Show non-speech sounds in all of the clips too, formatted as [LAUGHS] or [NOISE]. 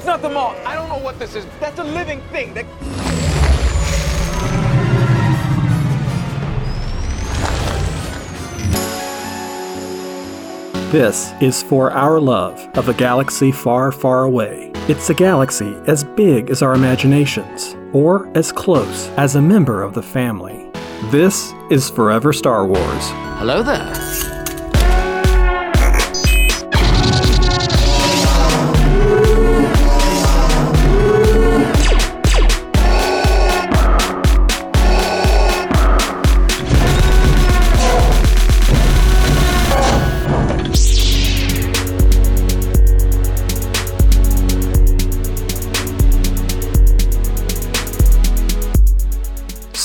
That's not the mall. I don't know what this is. That's a living thing. That... This is For Our Love of a Galaxy Far, Far Away. It's a galaxy as big as our imaginations, or as close as a member of the family. This is Forever Star Wars. Hello there.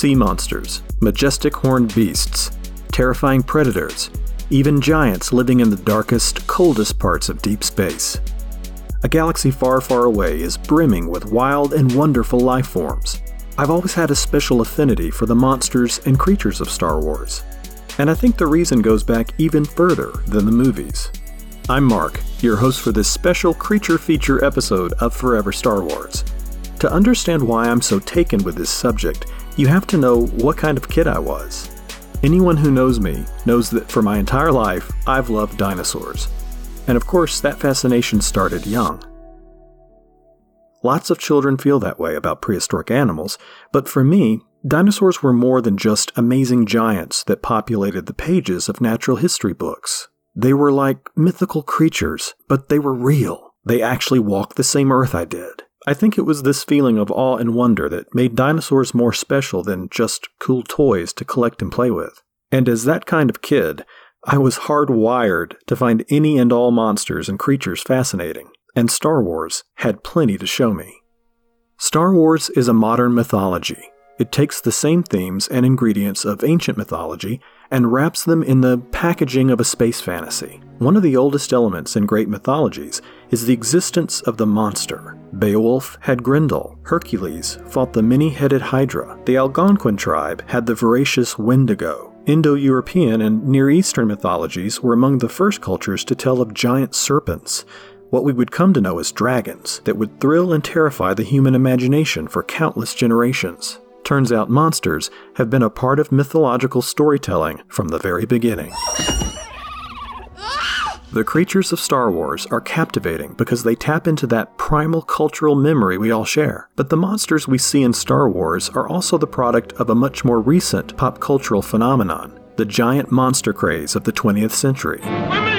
Sea monsters, majestic horned beasts, terrifying predators, even giants living in the darkest, coldest parts of deep space. A galaxy far, far away is brimming with wild and wonderful life forms. I've always had a special affinity for the monsters and creatures of Star Wars, and I think the reason goes back even further than the movies. I'm Mark, your host for this special creature feature episode of Forever Star Wars. To understand why I'm so taken with this subject, you have to know what kind of kid I was. Anyone who knows me knows that for my entire life, I've loved dinosaurs. And of course, that fascination started young. Lots of children feel that way about prehistoric animals, but for me, dinosaurs were more than just amazing giants that populated the pages of natural history books. They were like mythical creatures, but they were real. They actually walked the same earth I did. I think it was this feeling of awe and wonder that made dinosaurs more special than just cool toys to collect and play with. And as that kind of kid, I was hardwired to find any and all monsters and creatures fascinating, and Star Wars had plenty to show me. Star Wars is a modern mythology. It takes the same themes and ingredients of ancient mythology and wraps them in the packaging of a space fantasy. One of the oldest elements in great mythologies is the existence of the monster. Beowulf had Grendel, Hercules fought the many headed Hydra, the Algonquin tribe had the voracious Wendigo. Indo European and Near Eastern mythologies were among the first cultures to tell of giant serpents, what we would come to know as dragons, that would thrill and terrify the human imagination for countless generations. Turns out monsters have been a part of mythological storytelling from the very beginning. The creatures of Star Wars are captivating because they tap into that primal cultural memory we all share. But the monsters we see in Star Wars are also the product of a much more recent pop cultural phenomenon the giant monster craze of the 20th century. We're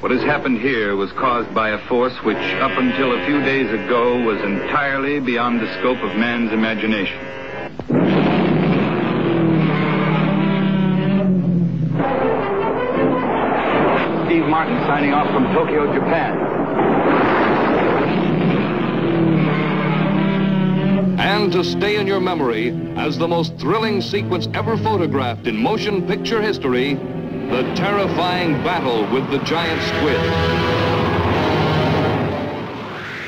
What has happened here was caused by a force which, up until a few days ago, was entirely beyond the scope of man's imagination. Steve Martin signing off from Tokyo, Japan. and to stay in your memory as the most thrilling sequence ever photographed in motion picture history the terrifying battle with the giant squid.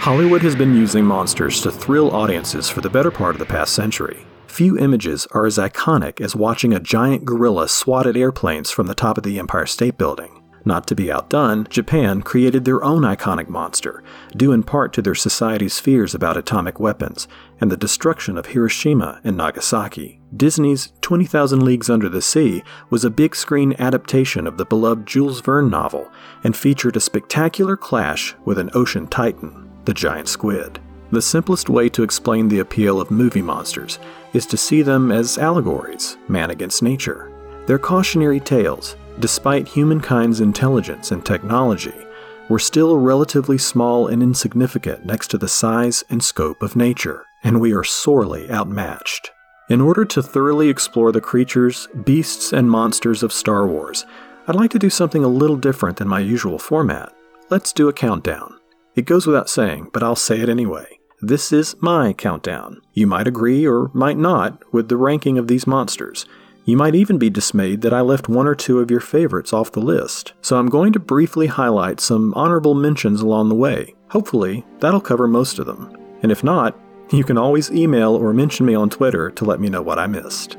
Hollywood has been using monsters to thrill audiences for the better part of the past century. Few images are as iconic as watching a giant gorilla swat at airplanes from the top of the Empire State Building. Not to be outdone, Japan created their own iconic monster, due in part to their society's fears about atomic weapons and the destruction of Hiroshima and Nagasaki. Disney's 20,000 Leagues Under the Sea was a big screen adaptation of the beloved Jules Verne novel and featured a spectacular clash with an ocean titan, the giant squid. The simplest way to explain the appeal of movie monsters is to see them as allegories, man against nature. They're cautionary tales despite humankind's intelligence and technology, we're still relatively small and insignificant next to the size and scope of nature, and we are sorely outmatched. In order to thoroughly explore the creatures, beasts, and monsters of Star Wars, I'd like to do something a little different than my usual format. Let's do a countdown. It goes without saying, but I'll say it anyway. This is my countdown. You might agree or might not with the ranking of these monsters. You might even be dismayed that I left one or two of your favorites off the list, so I'm going to briefly highlight some honorable mentions along the way. Hopefully, that'll cover most of them. And if not, you can always email or mention me on Twitter to let me know what I missed.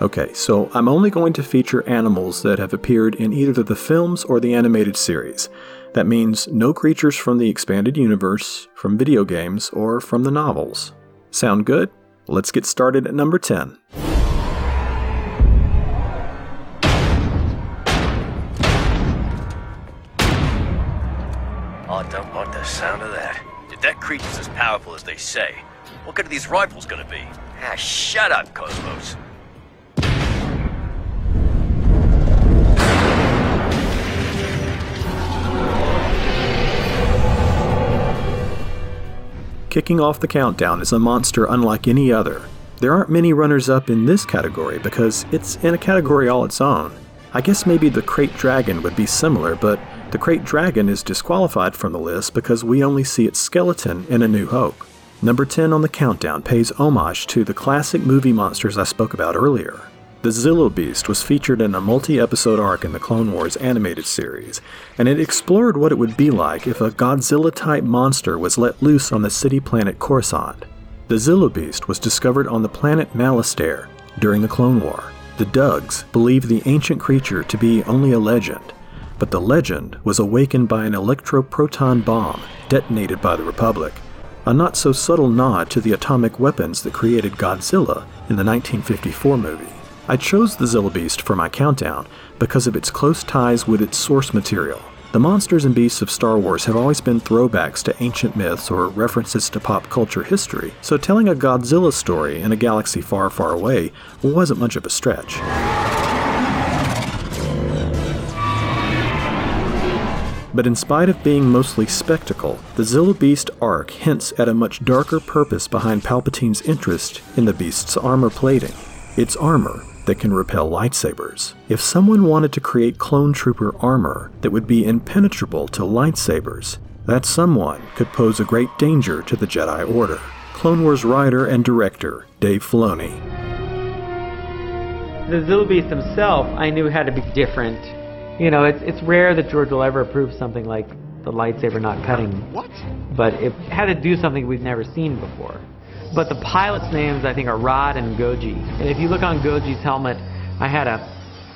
Okay, so I'm only going to feature animals that have appeared in either the films or the animated series. That means no creatures from the expanded universe, from video games, or from the novels. Sound good? Let's get started at number 10. Don't the sound of that. If that creature's as powerful as they say, what good are these rifles gonna be? Ah, shut up, Cosmos. Kicking off the countdown is a monster unlike any other. There aren't many runners up in this category because it's in a category all its own. I guess maybe the Krayt Dragon would be similar, but the Krayt Dragon is disqualified from the list because we only see its skeleton in A New Hope. Number 10 on the countdown pays homage to the classic movie monsters I spoke about earlier. The Zillo Beast was featured in a multi episode arc in the Clone Wars animated series, and it explored what it would be like if a Godzilla type monster was let loose on the city planet Coruscant. The Zillo Beast was discovered on the planet Malastare during the Clone War. The Dugs believed the ancient creature to be only a legend, but the legend was awakened by an electroproton bomb detonated by the Republic, a not so subtle nod to the atomic weapons that created Godzilla in the 1954 movie. I chose the Zillo Beast for my countdown because of its close ties with its source material. The monsters and beasts of Star Wars have always been throwbacks to ancient myths or references to pop culture history, so telling a Godzilla story in a galaxy far, far away wasn't much of a stretch. But in spite of being mostly spectacle, the Zillo Beast arc hints at a much darker purpose behind Palpatine's interest in the beast's armor plating. It's armor that can repel lightsabers. If someone wanted to create clone trooper armor that would be impenetrable to lightsabers, that someone could pose a great danger to the Jedi Order. Clone Wars writer and director Dave Filoni. The Zillo Beast himself, I knew had to be different. You know, it's it's rare that George will ever approve something like the lightsaber not cutting. What? But it had to do something we've never seen before. But the pilots' names, I think, are Rod and Goji. And if you look on Goji's helmet, I had a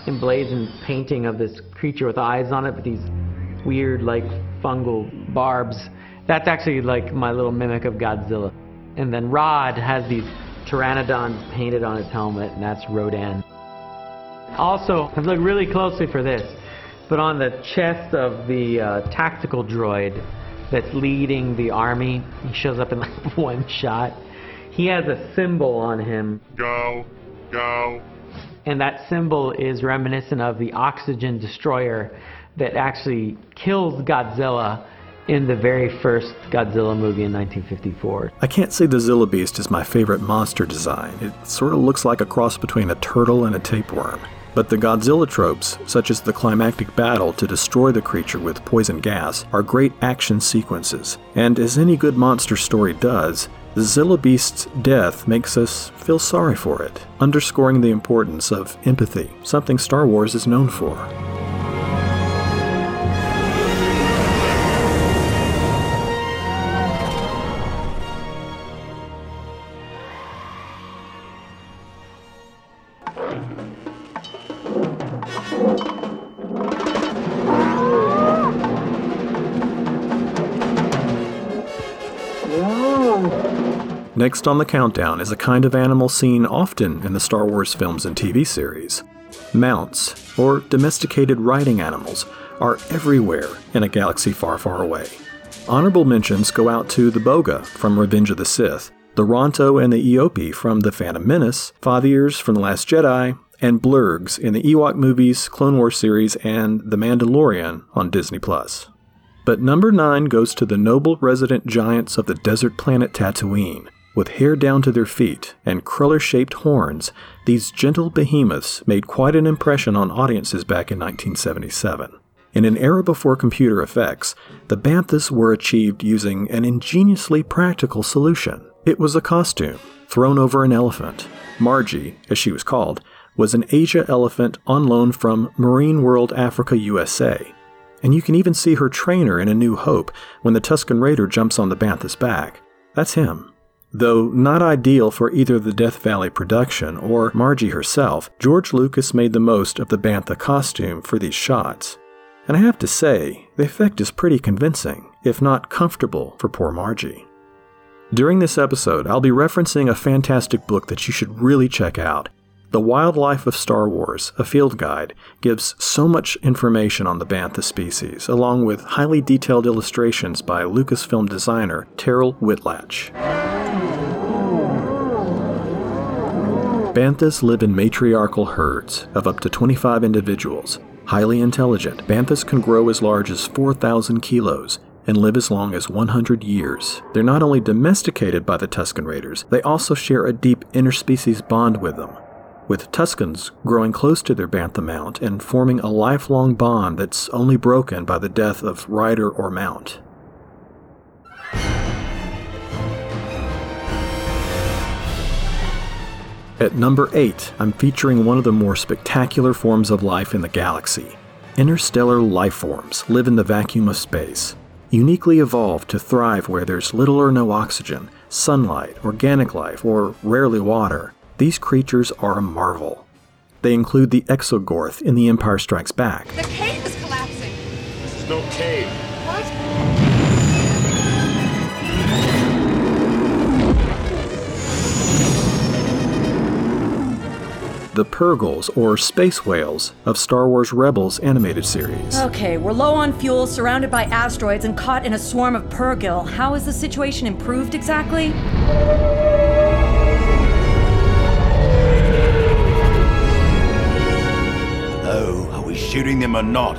emblazoned painting of this creature with eyes on it with these weird, like, fungal barbs. That's actually like my little mimic of Godzilla. And then Rod has these pteranodons painted on his helmet, and that's Rodan. Also, I've looked really closely for this, but on the chest of the uh, tactical droid that's leading the army, he shows up in like [LAUGHS] one shot he has a symbol on him. Go, go. And that symbol is reminiscent of the oxygen destroyer that actually kills Godzilla in the very first Godzilla movie in 1954. I can't say the Zillo Beast is my favorite monster design. It sort of looks like a cross between a turtle and a tapeworm. But the Godzilla tropes, such as the climactic battle to destroy the creature with poison gas, are great action sequences. And as any good monster story does, the Zillo Beast's death makes us feel sorry for it, underscoring the importance of empathy, something Star Wars is known for. Next on the countdown is a kind of animal seen often in the Star Wars films and TV series. Mounts, or domesticated riding animals, are everywhere in a galaxy far, far away. Honorable mentions go out to the Boga from Revenge of the Sith, the Ronto and the Eopie from The Phantom Menace, Fathiers from The Last Jedi, and Blurgs in the Ewok movies, Clone Wars series, and The Mandalorian on Disney Plus. But number 9 goes to the noble resident giants of the desert planet Tatooine, with hair down to their feet and cruller shaped horns, these gentle behemoths made quite an impression on audiences back in 1977. In an era before computer effects, the Banthas were achieved using an ingeniously practical solution. It was a costume, thrown over an elephant. Margie, as she was called, was an Asia elephant on loan from Marine World Africa USA. And you can even see her trainer in A New Hope when the Tusken Raider jumps on the Bantha's back. That's him. Though not ideal for either the Death Valley production or Margie herself, George Lucas made the most of the Bantha costume for these shots. And I have to say, the effect is pretty convincing, if not comfortable, for poor Margie. During this episode, I'll be referencing a fantastic book that you should really check out. The Wildlife of Star Wars, a field guide, gives so much information on the Bantha species, along with highly detailed illustrations by Lucasfilm designer Terrell Whitlatch. Banthas live in matriarchal herds of up to 25 individuals. Highly intelligent, banthas can grow as large as 4,000 kilos and live as long as 100 years. They're not only domesticated by the Tusken Raiders, they also share a deep interspecies bond with them, with Tuskens growing close to their bantha mount and forming a lifelong bond that's only broken by the death of rider or mount. At number 8, I'm featuring one of the more spectacular forms of life in the galaxy. Interstellar life forms live in the vacuum of space, uniquely evolved to thrive where there's little or no oxygen, sunlight, organic life, or rarely water. These creatures are a marvel. They include the Exogorth in The Empire Strikes Back, The cave is collapsing. This is no cave. What? the Purrgils or space whales of Star Wars Rebels animated series. Okay, we're low on fuel, surrounded by asteroids, and caught in a swarm of Purrgil. How is the situation improved exactly? Or not?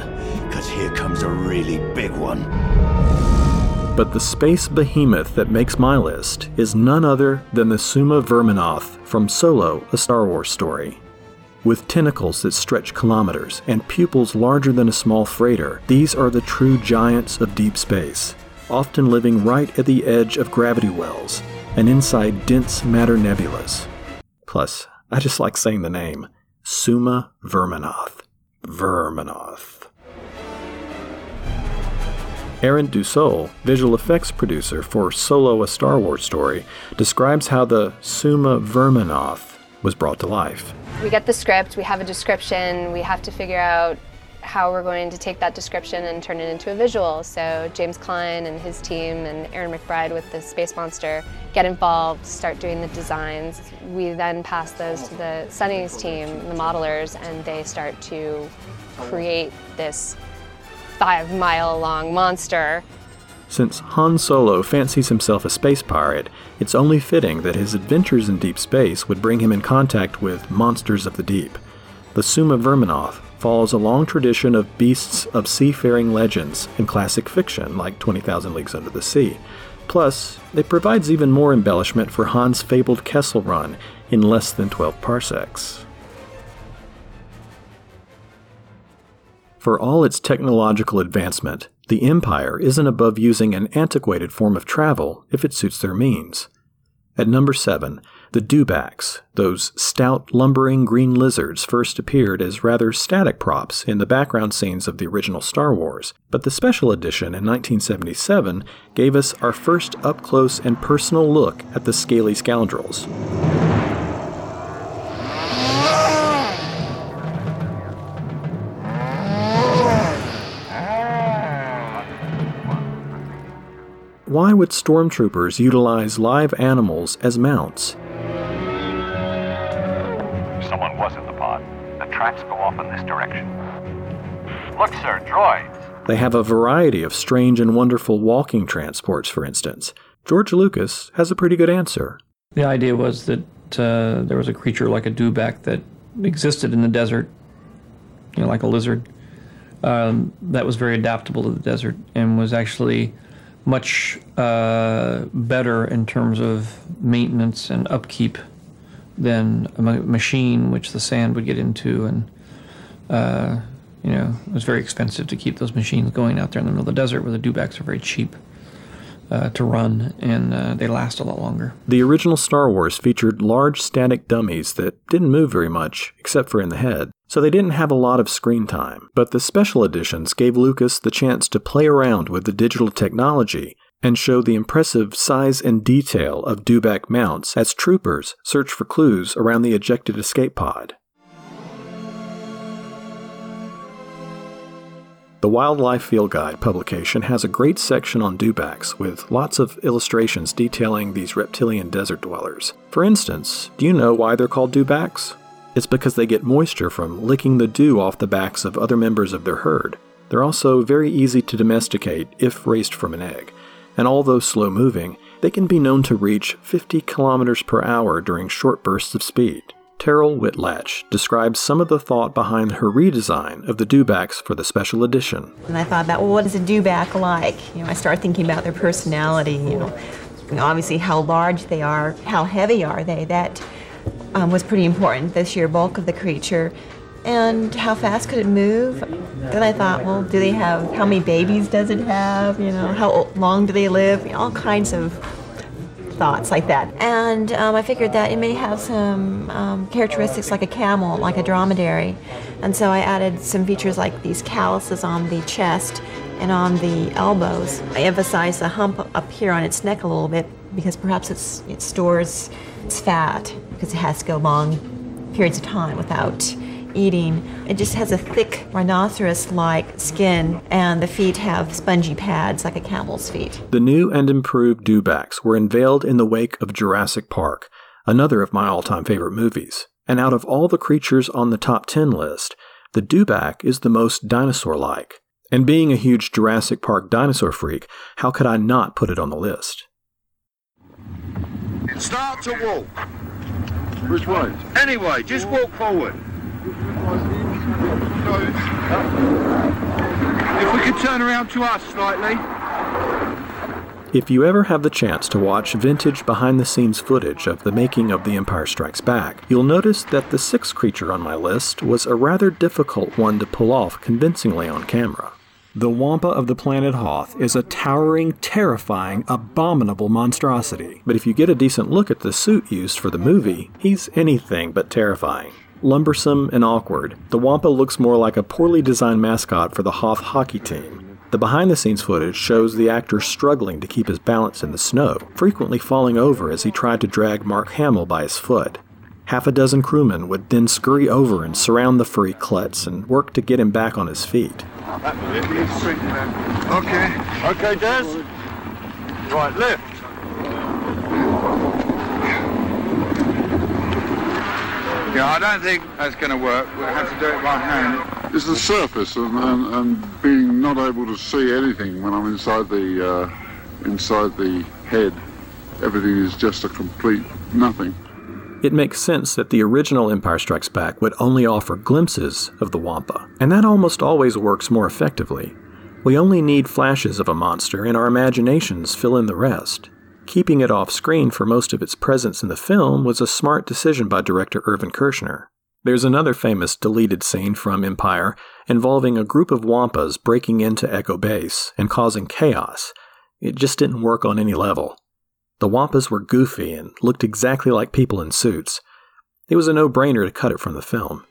Because here comes a really big one. But the space behemoth that makes my list is none other than the Summa-Verminoth from Solo, a Star Wars story. With tentacles that stretch kilometers and pupils larger than a small freighter, these are the true giants of deep space, often living right at the edge of gravity wells and inside dense matter nebulas. Plus, I just like saying the name Suma Verminoth. Verminoth. Aaron Dussault, visual effects producer for Solo a Star Wars Story, describes how the Summa-Verminoth was brought to life. We get the script, we have a description, we have to figure out how we're going to take that description and turn it into a visual. So James Clyne and his team and Aaron McBride with the Space Monster get involved, start doing the designs. We then pass those to the Sunny's team, the modelers, and they start to create this five mile long monster. Since Han Solo fancies himself a space pirate, it's only fitting that his adventures in deep space would bring him in contact with monsters of the deep. The Summa-Verminoth follows a long tradition of beasts of seafaring legends and classic fiction like 20,000 Leagues Under the Sea. Plus, it provides even more embellishment for Han's fabled Kessel Run in less than 12 parsecs. For all its technological advancement, the Empire isn't above using an antiquated form of travel if it suits their means. At number 7, the dewbacks, those stout, lumbering green lizards, first appeared as rather static props in the background scenes of the original Star Wars, but the special edition in 1977 gave us our first up close and personal look at the scaly scoundrels. Why would stormtroopers utilize live animals as mounts? Someone was in the pod. The tracks go off in this direction. Look, sir, droids. They have a variety of strange and wonderful walking transports, for instance. George Lucas has a pretty good answer. The idea was that uh, there was a creature like a dewback that existed in the desert, you know, like a lizard, um, that was very adaptable to the desert and was actually much uh, better in terms of maintenance and upkeep than a machine, which the sand would get into, and uh, you know it was very expensive to keep those machines going out there in the middle of the desert, where the dewbacks are very cheap. Uh, to run, and uh, they last a lot longer. The original Star Wars featured large static dummies that didn't move very much, except for in the head, so they didn't have a lot of screen time. But the special editions gave Lucas the chance to play around with the digital technology and show the impressive size and detail of dewback mounts as troopers search for clues around the ejected escape pod. The Wildlife Field Guide publication has a great section on dewbacks with lots of illustrations detailing these reptilian desert dwellers. For instance, do you know why they're called dewbacks? It's because they get moisture from licking the dew off the backs of other members of their herd. They're also very easy to domesticate if raised from an egg, and although slow moving, they can be known to reach 50 kilometers per hour during short bursts of speed. Terrell Whitlatch describes some of the thought behind her redesign of the dewbacks for the special edition. And I thought about, well, what is a dewback like? You know, I started thinking about their personality, you know, obviously how large they are, how heavy are they. That um, was pretty important, the sheer bulk of the creature. And how fast could it move? Then I thought, well, do they have, how many babies does it have? You know, how long do they live? All kinds of thoughts like that. And um, I figured that it may have some um, characteristics like a camel, like a dromedary. And so I added some features like these calluses on the chest and on the elbows. I emphasized the hump up here on its neck a little bit because perhaps it stores its fat because it has to go long periods of time without eating. It just has a thick rhinoceros like skin, and the feet have spongy pads like a camel's feet. The new and improved dewbacks were unveiled in the wake of Jurassic Park, another of my all time favorite movies. And out of all the creatures on the top 10 list, the dewback is the most dinosaur like. And being a huge Jurassic Park dinosaur freak, how could I not put it on the list? Start to walk. Which way? Anyway, just walk forward. If we could turn around to us slightly. If you ever have the chance to watch vintage behind the scenes footage of the making of The Empire Strikes Back, you'll notice that the sixth creature on my list was a rather difficult one to pull off convincingly on camera. The Wampa of the planet Hoth is a towering, terrifying, abominable monstrosity. But if you get a decent look at the suit used for the movie, he's anything but terrifying. Lumbersome and awkward, the Wampa looks more like a poorly designed mascot for the Hoth hockey team. The behind the scenes footage shows the actor struggling to keep his balance in the snow, frequently falling over as he tried to drag Mark Hamill by his foot. Half a dozen crewmen would then scurry over and surround the furry klutz and work to get him back on his feet. Okay. Okay, Des. Right, lift. Yeah, I don't think that's going to work. We'll have to do it by hand. It's the surface and, and, and being not able to see anything when I'm inside the uh, inside the head. Everything is just a complete nothing. It makes sense that the original Empire Strikes Back would only offer glimpses of the Wampa, and that almost always works more effectively. We only need flashes of a monster, and our imaginations fill in the rest. Keeping it off screen for most of its presence in the film was a smart decision by director Irvin Kershner. There's another famous deleted scene from Empire involving a group of Wampas breaking into Echo Base and causing chaos. It just didn't work on any level. The Wampas were goofy and looked exactly like people in suits. It was a no brainer to cut it from the film.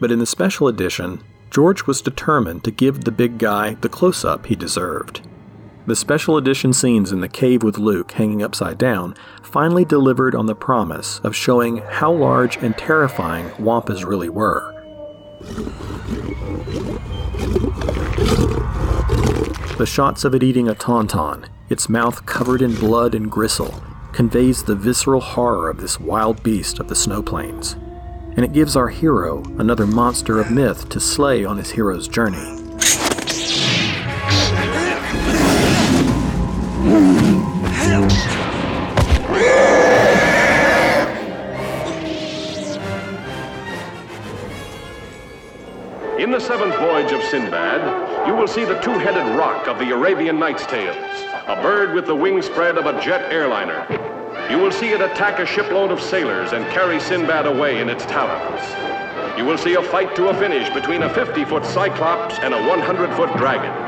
But in the special edition, George was determined to give the big guy the close up he deserved. The special edition scenes in the cave with Luke hanging upside down finally delivered on the promise of showing how large and terrifying Wampas really were. The shots of it eating a tauntaun, its mouth covered in blood and gristle, conveys the visceral horror of this wild beast of the snow plains. And it gives our hero another monster of myth to slay on his hero's journey. In the seventh voyage of Sinbad, you will see the two-headed rock of the Arabian Nights Tales, a bird with the wingspread of a jet airliner. You will see it attack a shipload of sailors and carry Sinbad away in its talons. You will see a fight to a finish between a 50-foot Cyclops and a 100-foot dragon.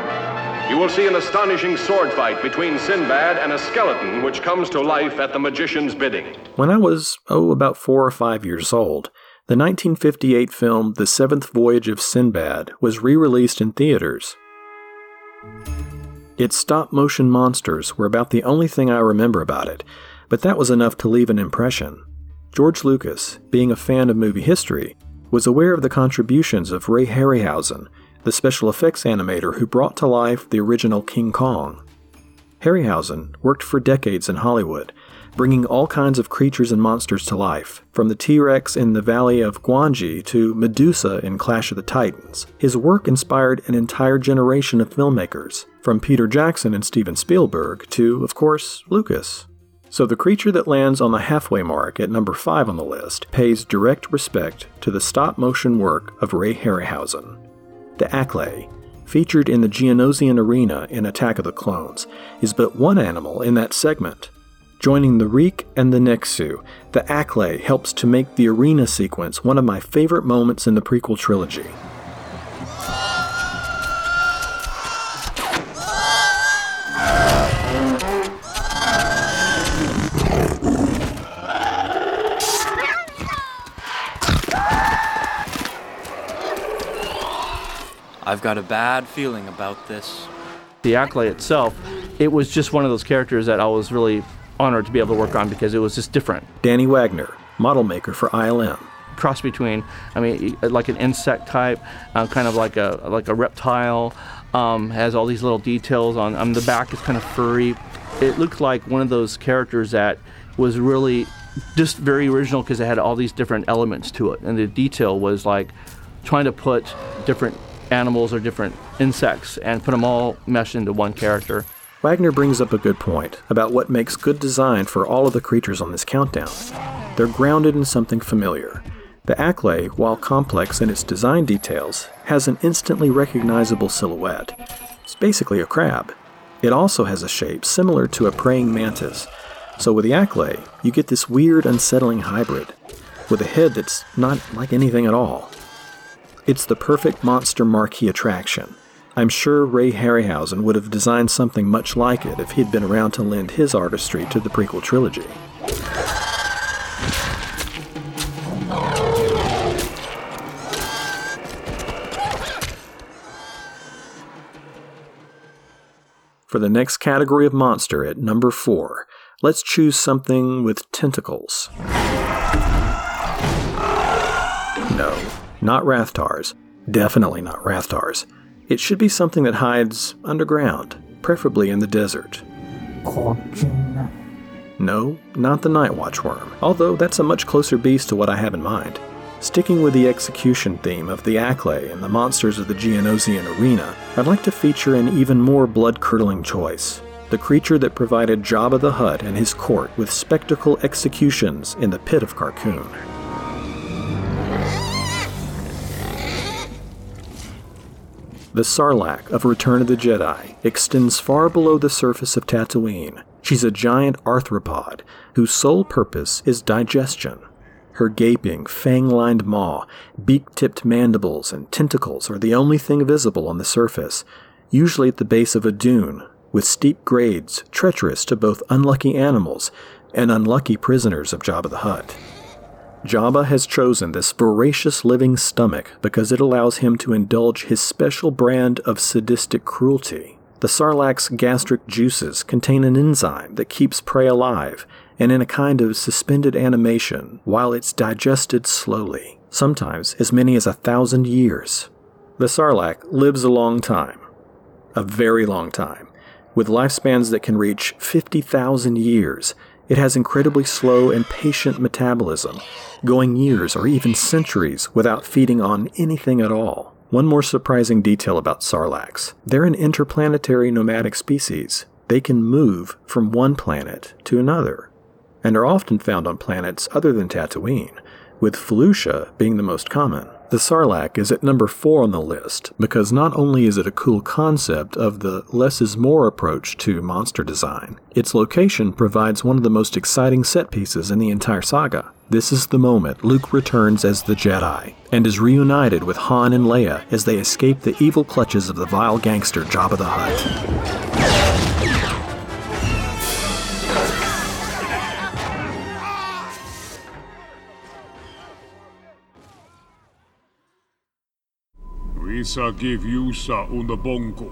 You will see an astonishing sword fight between Sinbad and a skeleton which comes to life at the magician's bidding. When I was, oh, about four or five years old, the 1958 film The Seventh Voyage of Sinbad was re released in theaters. Its stop motion monsters were about the only thing I remember about it, but that was enough to leave an impression. George Lucas, being a fan of movie history, was aware of the contributions of Ray Harryhausen, the special effects animator who brought to life the original King Kong. Harryhausen worked for decades in Hollywood, bringing all kinds of creatures and monsters to life, from the T Rex in the Valley of Gwangi to Medusa in Clash of the Titans. His work inspired an entire generation of filmmakers, from Peter Jackson and Steven Spielberg to, of course, Lucas. So the creature that lands on the halfway mark at number 5 on the list pays direct respect to the stop motion work of Ray Harryhausen. The Acklay, featured in the Geonosian arena in Attack of the Clones, is but one animal in that segment. Joining the Reek and the Nexu, the Acklay helps to make the arena sequence one of my favorite moments in the prequel trilogy. I've got a bad feeling about this. The Acklay itself, it was just one of those characters that I was really honored to be able to work on because it was just different. Danny Wagner, model maker for ILM. Cross between, I mean, like an insect type, uh, kind of like a like a reptile. Um, has all these little details on. Um, the back is kind of furry. It looked like one of those characters that was really just very original because it had all these different elements to it, and the detail was like trying to put different animals or different insects and put them all meshed into one character. Wagner brings up a good point about what makes good design for all of the creatures on this countdown. They're grounded in something familiar. The Acklay, while complex in its design details, has an instantly recognizable silhouette. It's basically a crab. It also has a shape similar to a praying mantis. So with the Acklay, you get this weird, unsettling hybrid, with a head that's not like anything at all. It's the perfect monster marquee attraction. I'm sure Ray Harryhausen would have designed something much like it if he'd been around to lend his artistry to the prequel trilogy. For the next category of monster at number 4, let's choose something with tentacles. No, not Rathtars. Definitely not Rathtars. It should be something that hides underground, preferably in the desert. No, not the Night Watch worm, although that's a much closer beast to what I have in mind. Sticking with the execution theme of the Acklay and the monsters of the Geonosian arena, I'd like to feature an even more blood curdling choice the creature that provided Jabba the Hutt and his court with spectacle executions in the pit of Carkoon. The Sarlacc of Return of the Jedi extends far below the surface of Tatooine. She's a giant arthropod whose sole purpose is digestion. Her gaping, fang lined maw, beak tipped mandibles, and tentacles are the only thing visible on the surface, usually at the base of a dune, with steep grades treacherous to both unlucky animals and unlucky prisoners of Jabba the Hutt. Jabba has chosen this voracious living stomach because it allows him to indulge his special brand of sadistic cruelty. The Sarlacc's gastric juices contain an enzyme that keeps prey alive and in a kind of suspended animation while it's digested slowly, sometimes as many as a thousand years. The Sarlacc lives a long time, a very long time, with lifespans that can reach 50,000 years it has incredibly slow and patient metabolism, going years or even centuries without feeding on anything at all. One more surprising detail about sarlaccs they're an interplanetary nomadic species. They can move from one planet to another, and are often found on planets other than Tatooine, with Felucia being the most common. The Sarlacc is at number 4 on the list because not only is it a cool concept of the less is more approach to monster design, its location provides one of the most exciting set pieces in the entire saga. This is the moment Luke returns as the Jedi and is reunited with Han and Leia as they escape the evil clutches of the vile gangster Jabba the Hutt. Visa give you sa una bongo.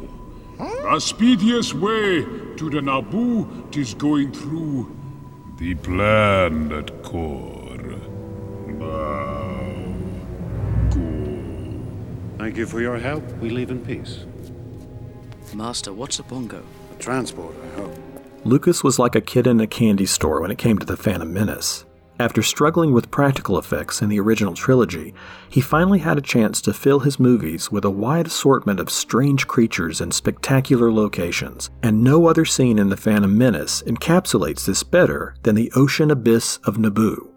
The speediest way to the Naboo tis going through the planet core. Now, go. Thank you for your help. We leave in peace. Master, what's a bongo? A transport, I hope. Lucas was like a kid in a candy store when it came to the Phantom Menace. After struggling with practical effects in the original trilogy, he finally had a chance to fill his movies with a wide assortment of strange creatures and spectacular locations, and no other scene in The Phantom Menace encapsulates this better than the ocean abyss of Naboo.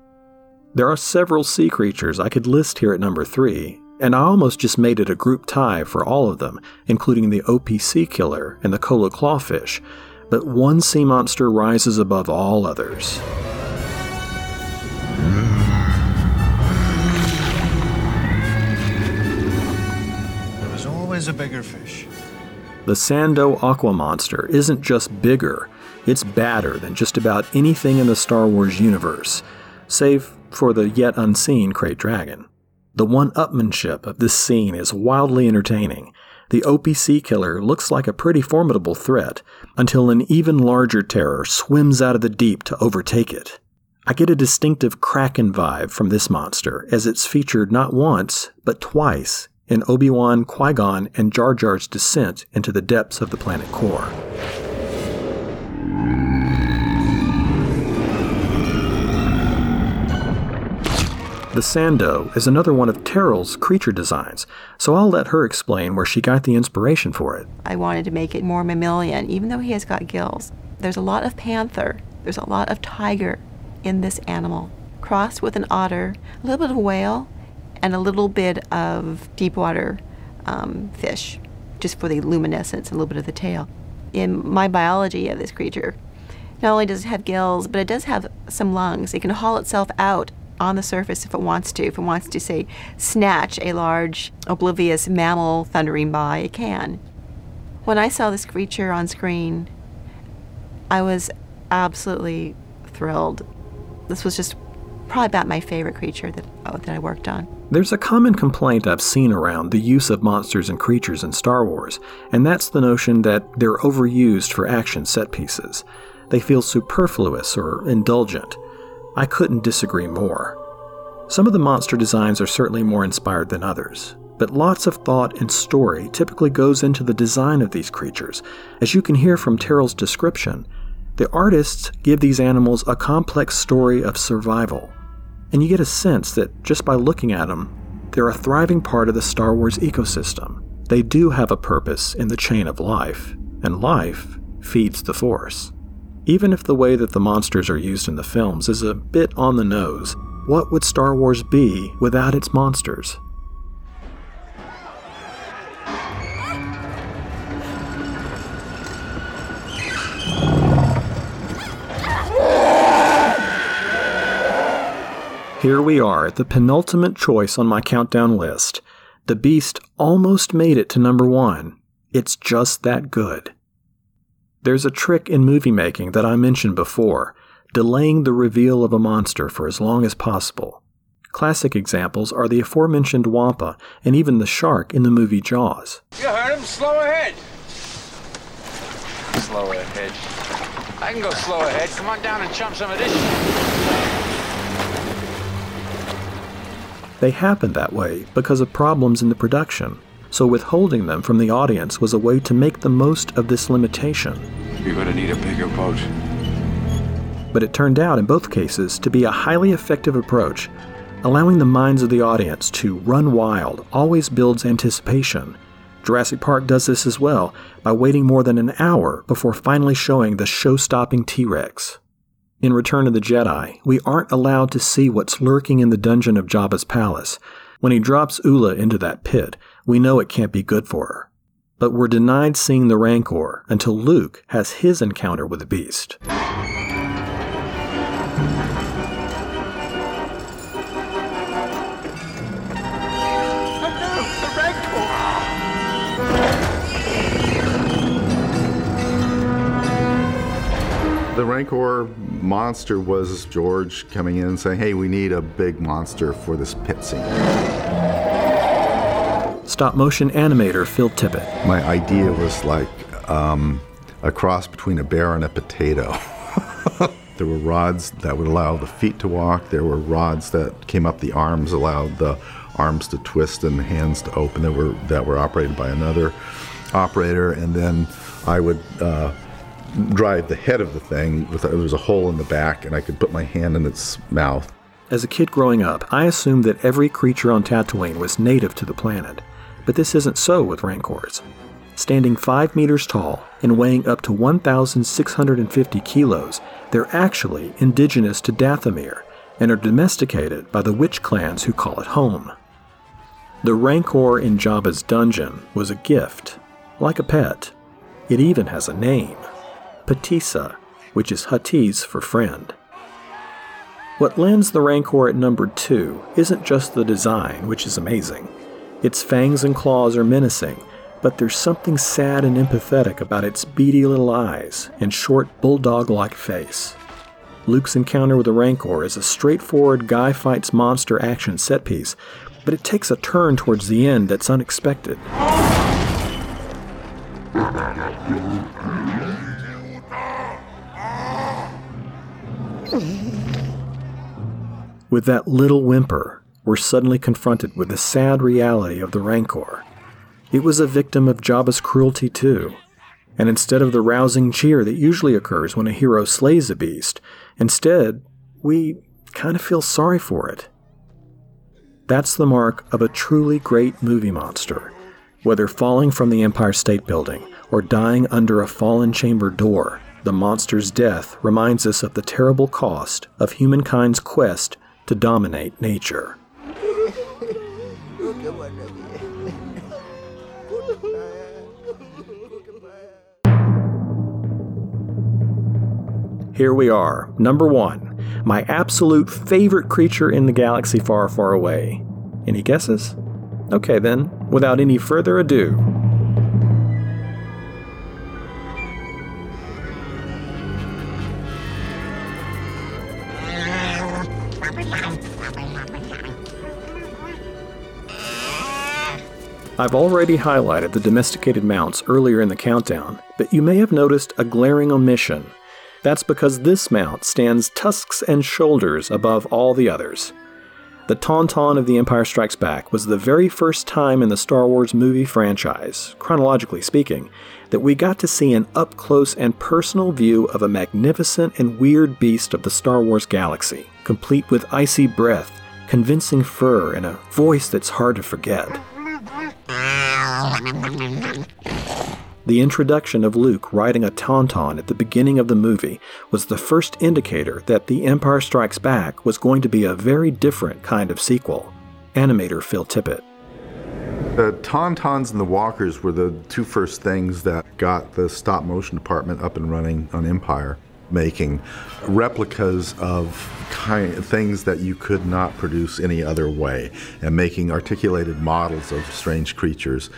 There are several sea creatures I could list here at number 3, and I almost just made it a group tie for all of them, including the Opee sea killer and the Kolo clawfish, but one sea monster rises above all others. There's always a bigger fish. The Sando Aqua Monster isn't just bigger, it's badder than just about anything in the Star Wars universe, save for the yet unseen Krayt Dragon. The one upmanship of this scene is wildly entertaining. The Opee sea killer looks like a pretty formidable threat until an even larger terror swims out of the deep to overtake it. I get a distinctive Kraken vibe from this monster, as it's featured not once, but twice in Obi Wan, Qui Gon, and Jar Jar's descent into the depths of the planet core. The Sando is another one of Terrell's creature designs, so I'll let her explain where she got the inspiration for it. I wanted to make it more mammalian, even though he has got gills. There's a lot of panther, there's a lot of tiger in this animal, crossed with an otter, a little bit of whale, and a little bit of deep water um, fish, just for the luminescence, and a little bit of the tail. In my biology of this creature, not only does it have gills, but it does have some lungs. It can haul itself out on the surface if it wants to. If it wants to, say, snatch a large, oblivious mammal thundering by, it can. When I saw this creature on screen, I was absolutely thrilled. This was just probably about my favorite creature that, oh, that I worked on. There's a common complaint I've seen around the use of monsters and creatures in Star Wars, and that's the notion that they're overused for action set pieces. They feel superfluous or indulgent. I couldn't disagree more. Some of the monster designs are certainly more inspired than others, but lots of thought and story typically goes into the design of these creatures. As you can hear from Terrell's description, the artists give these animals a complex story of survival, and you get a sense that just by looking at them, they're a thriving part of the Star Wars ecosystem. They do have a purpose in the chain of life, and life feeds the Force. Even if the way that the monsters are used in the films is a bit on the nose, what would Star Wars be without its monsters? Here we are at the penultimate choice on my countdown list. The Beast almost made it to number one. It's just that good. There's a trick in movie making that I mentioned before delaying the reveal of a monster for as long as possible. Classic examples are the aforementioned Wampa and even the shark in the movie Jaws. You heard him. Slow ahead. Slow ahead. I can go slow ahead. Come on down and chump some of this shit. They happened that way because of problems in the production, so withholding them from the audience was a way to make the most of this limitation. You're gonna need a bigger boat. But it turned out in both cases to be a highly effective approach. Allowing the minds of the audience to run wild always builds anticipation. Jurassic Park does this as well by waiting more than an hour before finally showing the show stopping T Rex. In Return of the Jedi, we aren't allowed to see what's lurking in the dungeon of Jabba's palace. When he drops Oola into that pit, we know it can't be good for her. But we're denied seeing the Rancor until Luke has his encounter with the beast. The Rancor monster was George coming in and saying, hey, we need a big monster for this pit scene. Stop motion animator Phil Tippett. My idea was like um, a cross between a bear and a potato. [LAUGHS] there were rods that would allow the feet to walk. There were rods that came up the arms, allowed the arms to twist and the hands to open. That were that were operated by another operator, and then I would uh, drive the head of the thing. With there was a hole in the back, and I could put my hand in its mouth. As a kid growing up, I assumed that every creature on Tatooine was native to the planet, but this isn't so with Rancors. Standing 5 meters tall and weighing up to 1,650 kilos, they're actually indigenous to Dathomir and are domesticated by the witch clans who call it home. The Rancor in Jabba's dungeon was a gift, like a pet. It even has a name Pateesa, which is Huttese for friend. What lands the Rancor at number 2 isn't just the design, which is amazing. Its fangs and claws are menacing, but there's something sad and empathetic about its beady little eyes and short bulldog like face. Luke's encounter with the Rancor is a straightforward guy fights monster action set piece, but it takes a turn towards the end that's unexpected. With that little whimper, we're suddenly confronted with the sad reality of the Rancor. It was a victim of Jabba's cruelty too, and instead of the rousing cheer that usually occurs when a hero slays a beast, instead, we kind of feel sorry for it. That's the mark of a truly great movie monster. Whether falling from the Empire State Building or dying under a fallen chamber door, the monster's death reminds us of the terrible cost of humankind's quest to dominate nature. Here we are, number one, my absolute favorite creature in the galaxy far, far away. Any guesses? Okay then, without any further ado, I've already highlighted the domesticated mounts earlier in the countdown, but you may have noticed a glaring omission. That's because this mount stands tusks and shoulders above all the others. The Tauntaun of The Empire Strikes Back was the very first time in the Star Wars movie franchise, chronologically speaking, that we got to see an up close and personal view of a magnificent and weird beast of the Star Wars galaxy, complete with icy breath, convincing fur, and a voice that's hard to forget. The introduction of Luke riding a tauntaun at the beginning of the movie was the first indicator that The Empire Strikes Back was going to be a very different kind of sequel. Animator Phil Tippett. The Tauntauns and the Walkers were the two first things that got the stop motion department up and running on Empire, making replicas of kind things that you could not produce any other way, and making articulated models of strange creatures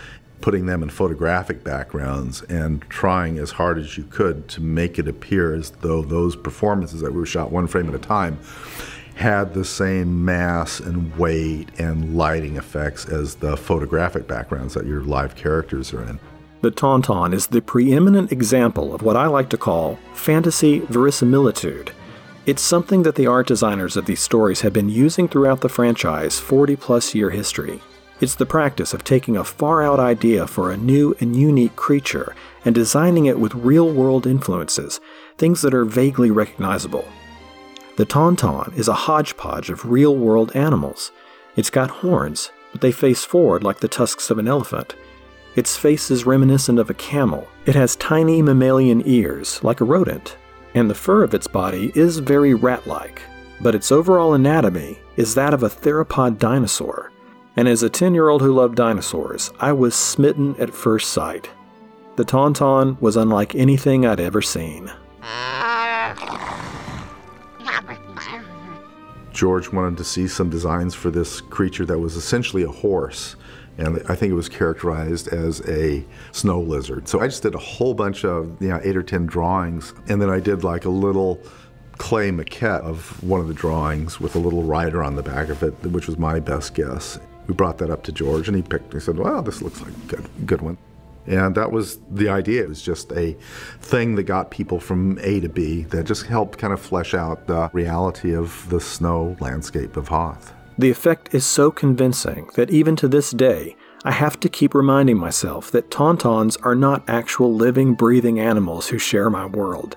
putting them in photographic backgrounds and trying as hard as you could to make it appear as though those performances that were shot one frame at a time had the same mass and weight and lighting effects as the photographic backgrounds that your live characters are in. The Tauntaun is the preeminent example of what I like to call fantasy verisimilitude. It's something that the art designers of these stories have been using throughout the franchise 40 plus year history. It's the practice of taking a far out idea for a new and unique creature and designing it with real world influences, things that are vaguely recognizable. The Tauntaun is a hodgepodge of real world animals. It's got horns, but they face forward like the tusks of an elephant. Its face is reminiscent of a camel. It has tiny mammalian ears, like a rodent, and the fur of its body is very rat like, but its overall anatomy is that of a theropod dinosaur and as a 10 year old who loved dinosaurs, I was smitten at first sight. The Tauntaun was unlike anything I'd ever seen. George wanted to see some designs for this creature that was essentially a horse. And I think it was characterized as a snow lizard. So I just did a whole bunch of, you know, eight or 10 drawings. And then I did like a little clay maquette of one of the drawings with a little rider on the back of it, which was my best guess we brought that up to George, and he picked. He said, "Well, this looks like a good, good one." And that was the idea. It was just a thing that got people from A to B that just helped kind of flesh out the reality of the snow landscape of Hoth. The effect is so convincing that even to this day, I have to keep reminding myself that Tauntauns are not actual living, breathing animals who share my world.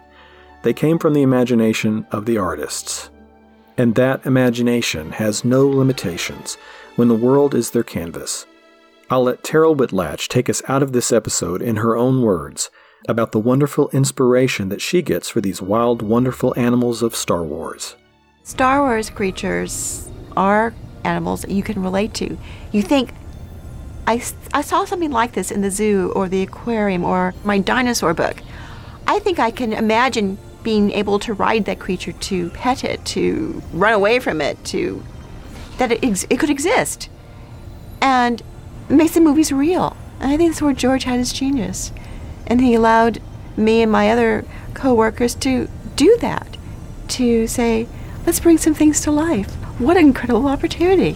They came from the imagination of the artists. And that imagination has no limitations when the world is their canvas. I'll let Terryl Whitlatch take us out of this episode in her own words about the wonderful inspiration that she gets for these wild, wonderful animals of Star Wars. Star Wars creatures are animals that you can relate to. You think, I, I saw something like this in the zoo or the aquarium or my dinosaur book. I think I can imagine being able to ride that creature, to pet it, to run away from it, to that it, ex- it could exist. And makes the movies real. And I think that's where George had his genius. And he allowed me and my other co-workers to do that, to say, let's bring some things to life. What an incredible opportunity.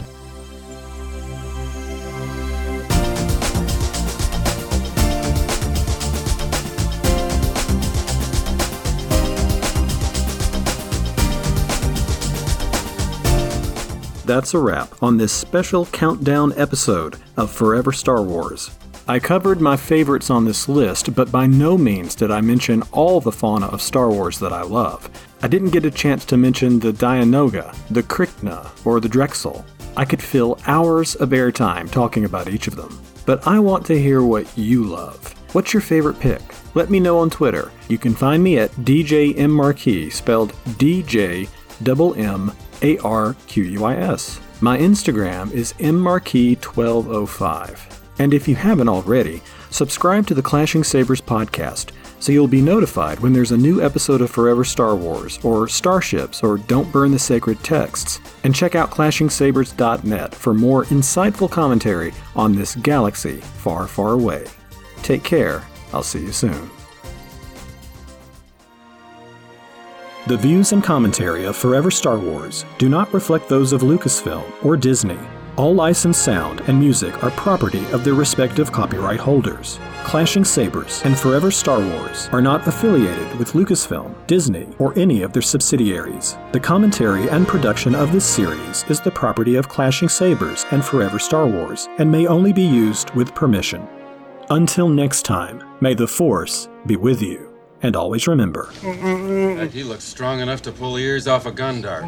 That's a wrap on this special countdown episode of Forever Star Wars. I covered my favorites on this list, but by no means did I mention all the fauna of Star Wars that I love. I didn't get a chance to mention the Dianoga, the Krykna, or the Drexel. I could fill hours of airtime talking about each of them. But I want to hear what you love. What's your favorite pick? Let me know on Twitter. You can find me at DJ M Marquis, spelled DJ double M A R Q U I S. My Instagram is mmarquis1205. And if you haven't already, subscribe to the Clashing Sabers podcast so you'll be notified when there's a new episode of Forever Star Wars, or Starships, or Don't Burn the Sacred Texts. And check out ClashingSabers.net for more insightful commentary on this galaxy far, far away. Take care. I'll see you soon. The views and commentary of Forever Star Wars do not reflect those of Lucasfilm or Disney. All licensed sound and music are property of their respective copyright holders. Clashing Sabers and Forever Star Wars are not affiliated with Lucasfilm, Disney, or any of their subsidiaries. The commentary and production of this series is the property of Clashing Sabers and Forever Star Wars and may only be used with permission. Until next time, may the Force be with you. And always remember he looks strong enough to pull ears off a Gundark.